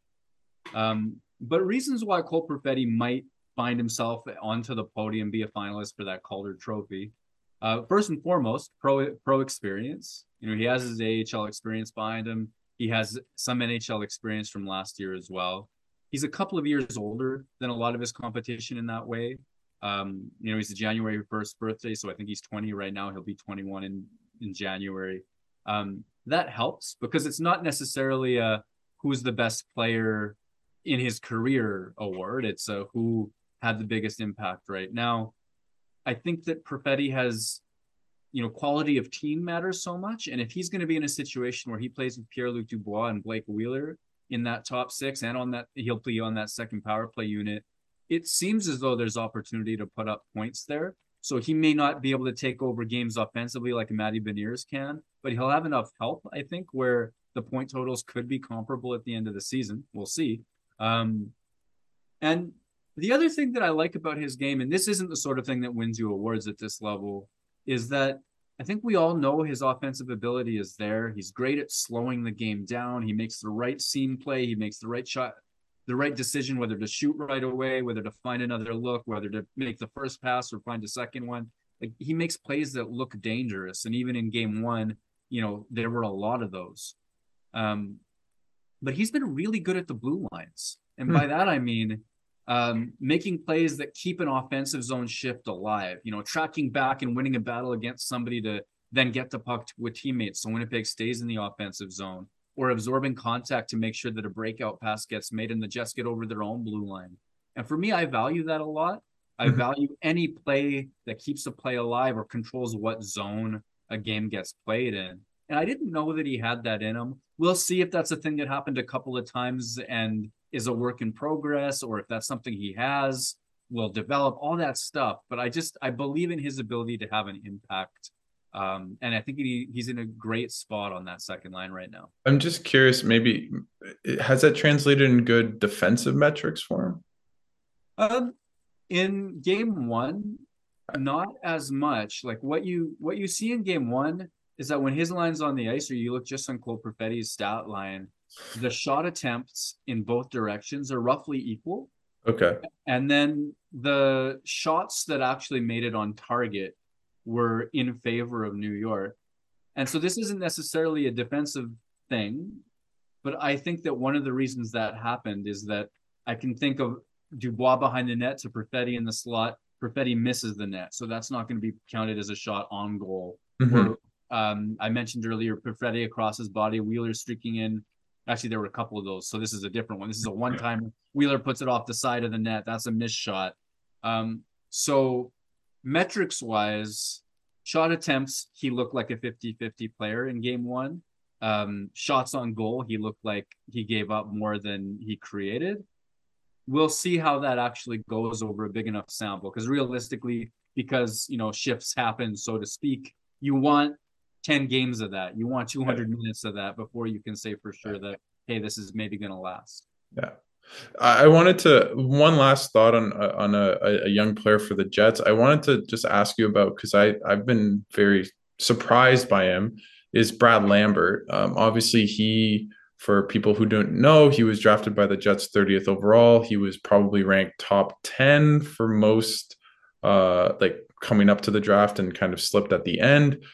Um, but reasons why Cole Perfetti might find himself onto the podium, be a finalist for that Calder Trophy. Uh, first and foremost, pro pro experience. You know, he has his AHL experience behind him. He has some NHL experience from last year as well. He's a couple of years older than a lot of his competition in that way. Um, you know, he's a January 1st birthday, so I think he's 20 right now. He'll be 21 in in January. Um, that helps because it's not necessarily a who's the best player in his career award. It's a who had the biggest impact right now. I think that Perfetti has, you know, quality of team matters so much. And if he's going to be in a situation where he plays with Pierre Luc Dubois and Blake Wheeler in that top six and on that, he'll play on that second power play unit it seems as though there's opportunity to put up points there. So he may not be able to take over games offensively like Matty Beniers can, but he'll have enough help, I think, where the point totals could be comparable at the end of the season. We'll see. Um, and the other thing that I like about his game, and this isn't the sort of thing that wins you awards at this level, is that I think we all know his offensive ability is there. He's great at slowing the game down. He makes the right seam play. He makes the right shot the right decision, whether to shoot right away, whether to find another look, whether to make the first pass or find a second one. Like he makes plays that look dangerous. And even in game one, you know, there were a lot of those. Um, but he's been really good at the blue lines. And by hmm. that, I mean um, making plays that keep an offensive zone shift alive, you know, tracking back and winning a battle against somebody to then get the puck with teammates. So Winnipeg stays in the offensive zone or absorbing contact to make sure that a breakout pass gets made and the Jets get over their own blue line. And for me, I value that a lot. I mm-hmm. value any play that keeps a play alive or controls what zone a game gets played in. And I didn't know that he had that in him. We'll see if that's a thing that happened a couple of times and is a work in progress, or if that's something he has, will develop all that stuff. But I just I believe in his ability to have an impact um, and I think he, he's in a great spot on that second line right now. I'm just curious, maybe has that translated in good defensive metrics for him? Um, in game one, not as much. Like what you what you see in game one is that when his line's on the ice, or you look just on Cole Perfetti's stat line, the shot attempts in both directions are roughly equal. Okay. And then the shots that actually made it on target were in favor of New York. And so this isn't necessarily a defensive thing, but I think that one of the reasons that happened is that I can think of Dubois behind the net to Perfetti in the slot. Perfetti misses the net, so that's not going to be counted as a shot on goal. Mm-hmm. Or, um, I mentioned earlier, Perfetti across his body, Wheeler streaking in. Actually, there were a couple of those, so this is a different one. This is a one-time Wheeler puts it off the side of the net. That's a missed shot. Um, so metrics wise, shot attempts, he looked like a 50 50 player in game one. Um, shots on goal, he looked like he gave up more than he created. We'll see how that actually goes over a big enough sample because realistically, because you know shifts happen, so to speak, you want 10 games of that. You want 200 minutes of that before you can say for sure that hey, this is maybe going to last. Yeah. I wanted to one last thought on uh, on a, a young player for the Jets. I wanted to just ask you about because I I've been very surprised by him. Is Brad Lambert? Um, obviously, he for people who don't know, he was drafted by the Jets 30th overall. He was probably ranked top 10 for most uh, like coming up to the draft and kind of slipped at the end.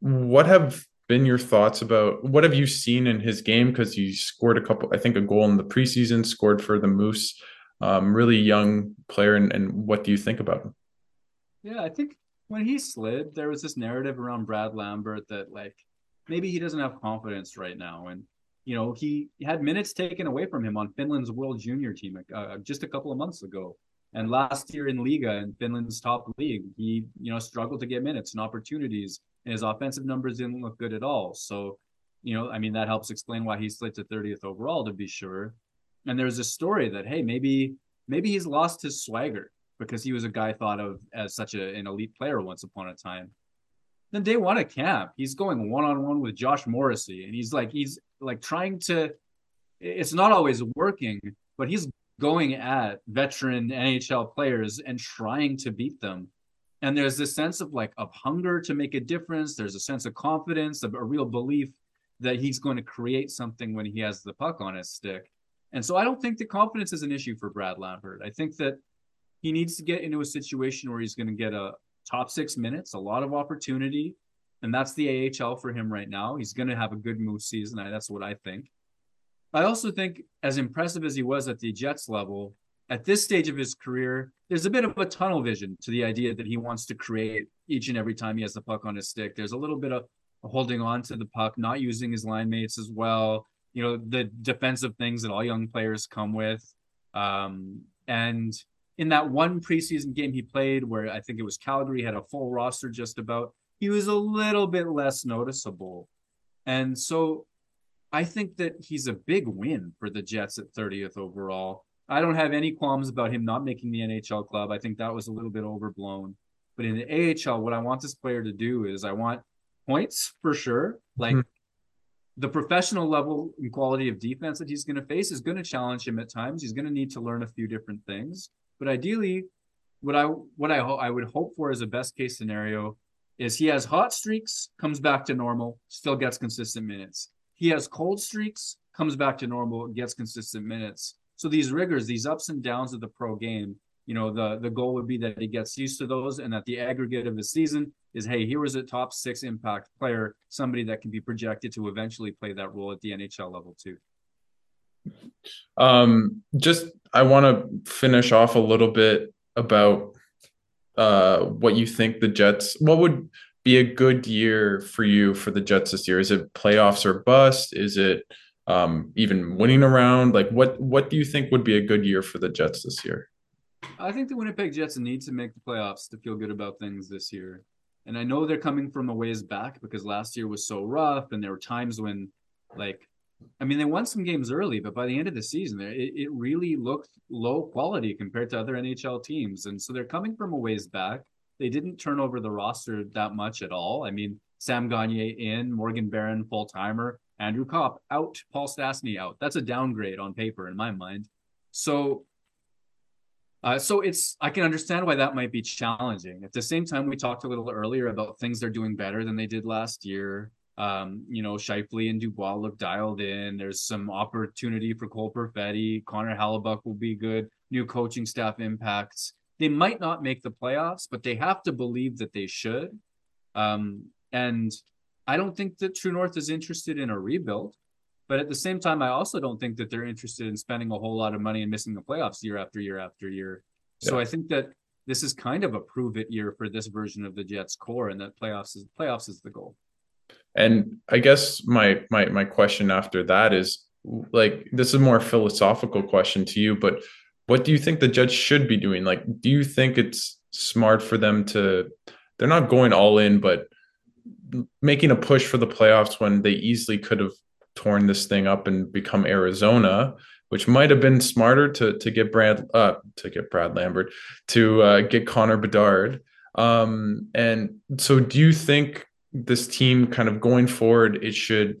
What have been your thoughts about what have you seen in his game? Because he scored a couple, I think, a goal in the preseason, scored for the Moose. Um, really young player, and, and what do you think about him? Yeah, I think when he slid, there was this narrative around Brad Lambert that like maybe he doesn't have confidence right now, and you know he had minutes taken away from him on Finland's World Junior team uh, just a couple of months ago. And last year in Liiga in Finland's top league, he you know struggled to get minutes and opportunities, and his offensive numbers didn't look good at all. So, you know, I mean that helps explain why he slid to 30th overall to be sure. And there's a story that hey, maybe maybe he's lost his swagger because he was a guy thought of as such a, an elite player once upon a time. Then day one at camp, he's going one on one with Josh Morrissey, and he's like he's like trying to. It's not always working, but he's going at veteran NHL players and trying to beat them. And there's this sense of like of hunger to make a difference. There's a sense of confidence, of a real belief that he's going to create something when he has the puck on his stick. And so I don't think the confidence is an issue for Brad Lambert. I think that he needs to get into a situation where he's going to get a top six minutes, a lot of opportunity. And that's the AHL for him right now. He's going to have a good Moose season. That's what I think. I also think, as impressive as he was at the Jets level, at this stage of his career, there's a bit of a tunnel vision to the idea that he wants to create each and every time he has the puck on his stick. There's a little bit of holding on to the puck, not using his line mates as well. You know, the defensive things that all young players come with. Um, and in that one preseason game he played, where I think it was Calgary, had a full roster just about, he was a little bit less noticeable. And so I think that he's a big win for the Jets at 30th overall. I don't have any qualms about him not making the NHL club. I think that was a little bit overblown. But in the AHL, what I want this player to do is I want points for sure. Like mm-hmm. the professional level and quality of defense that he's going to face is going to challenge him at times. He's going to need to learn a few different things. But ideally, what I what I ho- I would hope for as a best case scenario is he has hot streaks, comes back to normal, still gets consistent minutes. He has cold streaks, comes back to normal, gets consistent minutes. So these rigors, these ups and downs of the pro game, you know, the the goal would be that he gets used to those and that the aggregate of his season is hey, here was a top six impact player, somebody that can be projected to eventually play that role at the NHL level too. Um, just I want to finish off a little bit about uh what you think the Jets what would be a good year for you for the Jets this year? Is it playoffs or bust? Is it um, even winning around? Like what what do you think would be a good year for the Jets this year? I think the Winnipeg Jets need to make the playoffs to feel good about things this year. And I know they're coming from a ways back because last year was so rough and there were times when like I mean they won some games early, but by the end of the season it, it really looked low quality compared to other NHL teams. And so they're coming from a ways back they didn't turn over the roster that much at all. I mean, Sam Gagner in, Morgan Barron full timer, Andrew Copp out, Paul Stastny out. That's a downgrade on paper in my mind. So, uh, so it's I can understand why that might be challenging. At the same time, we talked a little earlier about things they're doing better than they did last year. Um, you know, Scheifele and Dubois look dialed in. There's some opportunity for Cole Perfetti. Connor Hellebuyck will be good. New coaching staff impacts they might not make the playoffs, but they have to believe that they should. Um, and I don't think that True North is interested in a rebuild. But at the same time, I also don't think that they're interested in spending a whole lot of money and missing the playoffs year after year after year. So. I think that this is kind of a prove it year for this version of the Jets core, and that playoffs is playoffs is the goal. And I guess my my my question after that is like this is more philosophical question to you, but what do you think the Jets should be doing? Like, do you think it's smart for them to? They're not going all in, but making a push for the playoffs when they easily could have torn this thing up and become Arizona, which might have been smarter to to get Brad uh to get Brad Lambert to uh, get Connor Bedard. Um, and so, do you think this team kind of going forward it should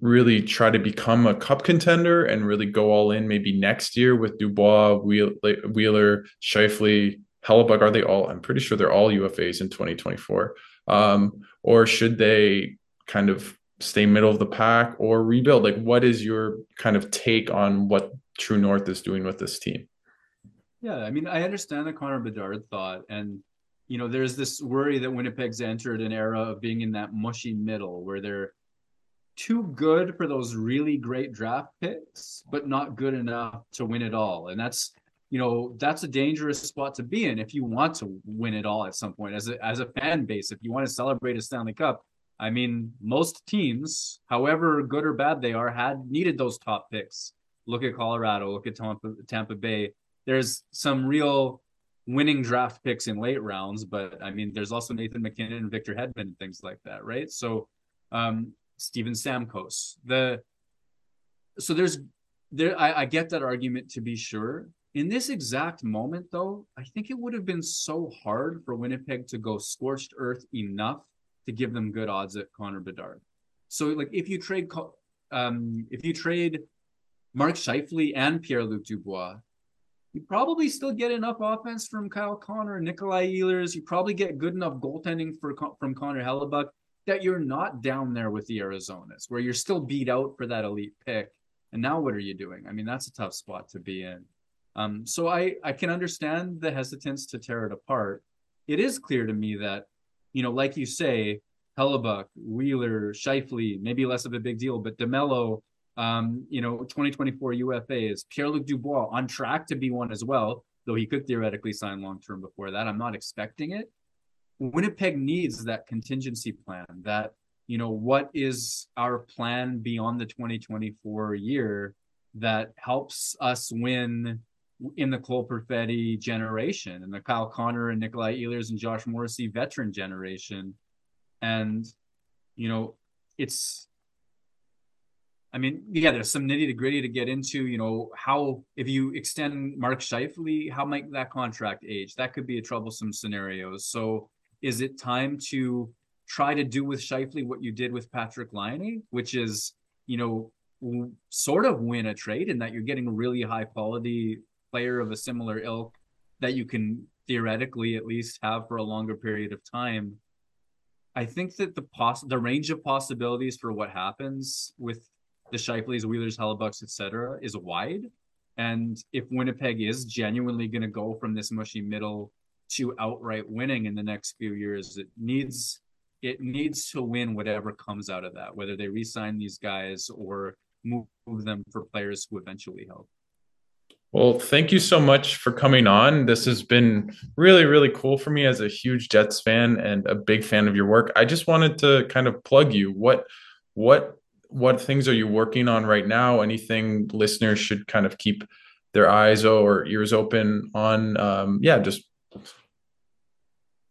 really try to become a cup contender and really go all in maybe next year with Dubois, Wheeler, Scheifele, Hellebuyck? Are they all? I'm pretty sure they're all UFAs in 2024. Um, or should they kind of stay middle of the pack or rebuild? Like, what is your kind of take on what True North is doing with this team? Yeah, I mean, I understand the Connor Bedard thought, and you know, there's this worry that Winnipeg's entered an era of being in that mushy middle where they're too good for those really great draft picks, but not good enough to win it all. And that's, you know, that's a dangerous spot to be in if you want to win it all at some point as a as a fan base. If you want to celebrate a Stanley Cup, I mean, most teams, however good or bad they are, had needed those top picks. Look at Colorado, look at Tampa, Tampa Bay. There's some real winning draft picks in late rounds, but I mean, there's also Nathan MacKinnon and Victor Hedman and things like that, right? So, um, Steven Stamkos, the so there's there. I, I get that argument to be sure. In this exact moment, though, I think it would have been so hard for Winnipeg to go scorched earth enough to give them good odds at Connor Bedard. So, like, if you trade, um, if you trade Mark Scheifele and Pierre Luc Dubois, you probably still get enough offense from Kyle Connor Nikolai Ehlers. You probably get good enough goaltending for from Connor Hellebuyck that you're not down there with the Arizonas, where you're still beat out for that elite pick. And now what are you doing? I mean, that's a tough spot to be in. Um, so I I can understand the hesitance to tear it apart. It is clear to me that, you know, like you say, Hellebuyck, Wheeler, Scheifele, maybe less of a big deal, but DeMelo, um, you know, 2024 UFA is Pierre-Luc Dubois on track to be one as well, though he could theoretically sign long-term before that. I'm not expecting it. Winnipeg needs that contingency plan that, you know, what is our plan beyond the 2024 year that helps us win in the Cole Perfetti generation and the Kyle Connor and Nikolai Ehlers and Josh Morrissey veteran generation. And, you know, it's I mean, yeah, there's some nitty gritty to get into. You know, how if you extend Mark Scheifele, how might that contract age? That could be a troublesome scenario. So, is it time to try to do with Scheifele what you did with Patrik Laine, which is, you know, sort of win a trade in that you're getting really high quality player of a similar ilk that you can theoretically at least have for a longer period of time. I think that the poss the range of possibilities for what happens with the Scheifele's, Wheelers, Hellebuycks, etc., is wide. And if Winnipeg is genuinely going to go from this mushy middle to outright winning in the next few years, it needs it needs to win whatever comes out of that, whether they re-sign these guys or move them for players who eventually help. Well, thank you so much for coming on. This has been really, really cool for me as a huge Jets fan and a big fan of your work. I just wanted to kind of plug you. What what what things are you working on right now? Anything listeners should kind of keep their eyes or ears open on? Um, yeah, just.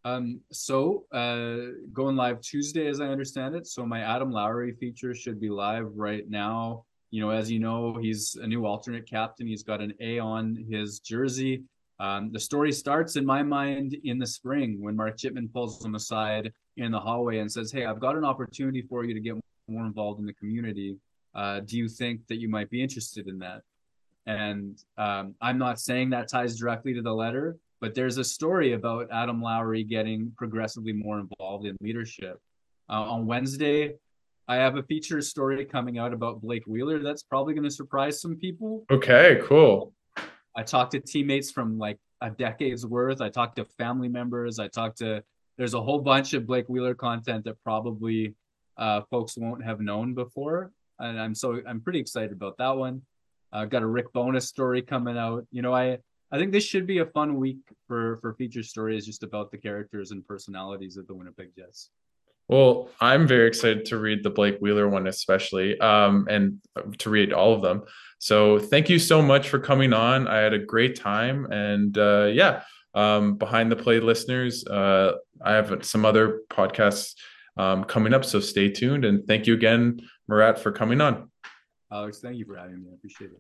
Um, so uh, going live Tuesday, as I understand it. So my Adam Lowry feature should be live right now. You know, as you know, he's a new alternate captain. He's got an A on his jersey. Um, the story starts in my mind in the spring when Mark Chipman pulls him aside in the hallway and says, "Hey, I've got an opportunity for you to get more involved in the community. Uh, do you think that you might be interested in that? And um, I'm not saying that ties directly to the letter, but there's a story about Adam Lowry getting progressively more involved in leadership. Uh, on Wednesday, I have a feature story coming out about Blake Wheeler that's probably going to surprise some people. Okay, cool. I talked to teammates from like a decade's worth. I talked to family members. I talked to, there's a whole bunch of Blake Wheeler content that probably uh, folks won't have known before. And I'm so I'm pretty excited about that one. I've uh, got a Rick Bowness story coming out. You know, I I think this should be a fun week for for feature stories just about the characters and personalities of the Winnipeg Jets. Well, I'm very excited to read the Blake Wheeler one, especially, um, and to read all of them. So, thank you so much for coming on. I had a great time, and uh, yeah, um, behind the play listeners, uh, I have some other podcasts um, coming up. So stay tuned and thank you again, Murat, for coming on. Alex, thank you for having me. I appreciate it.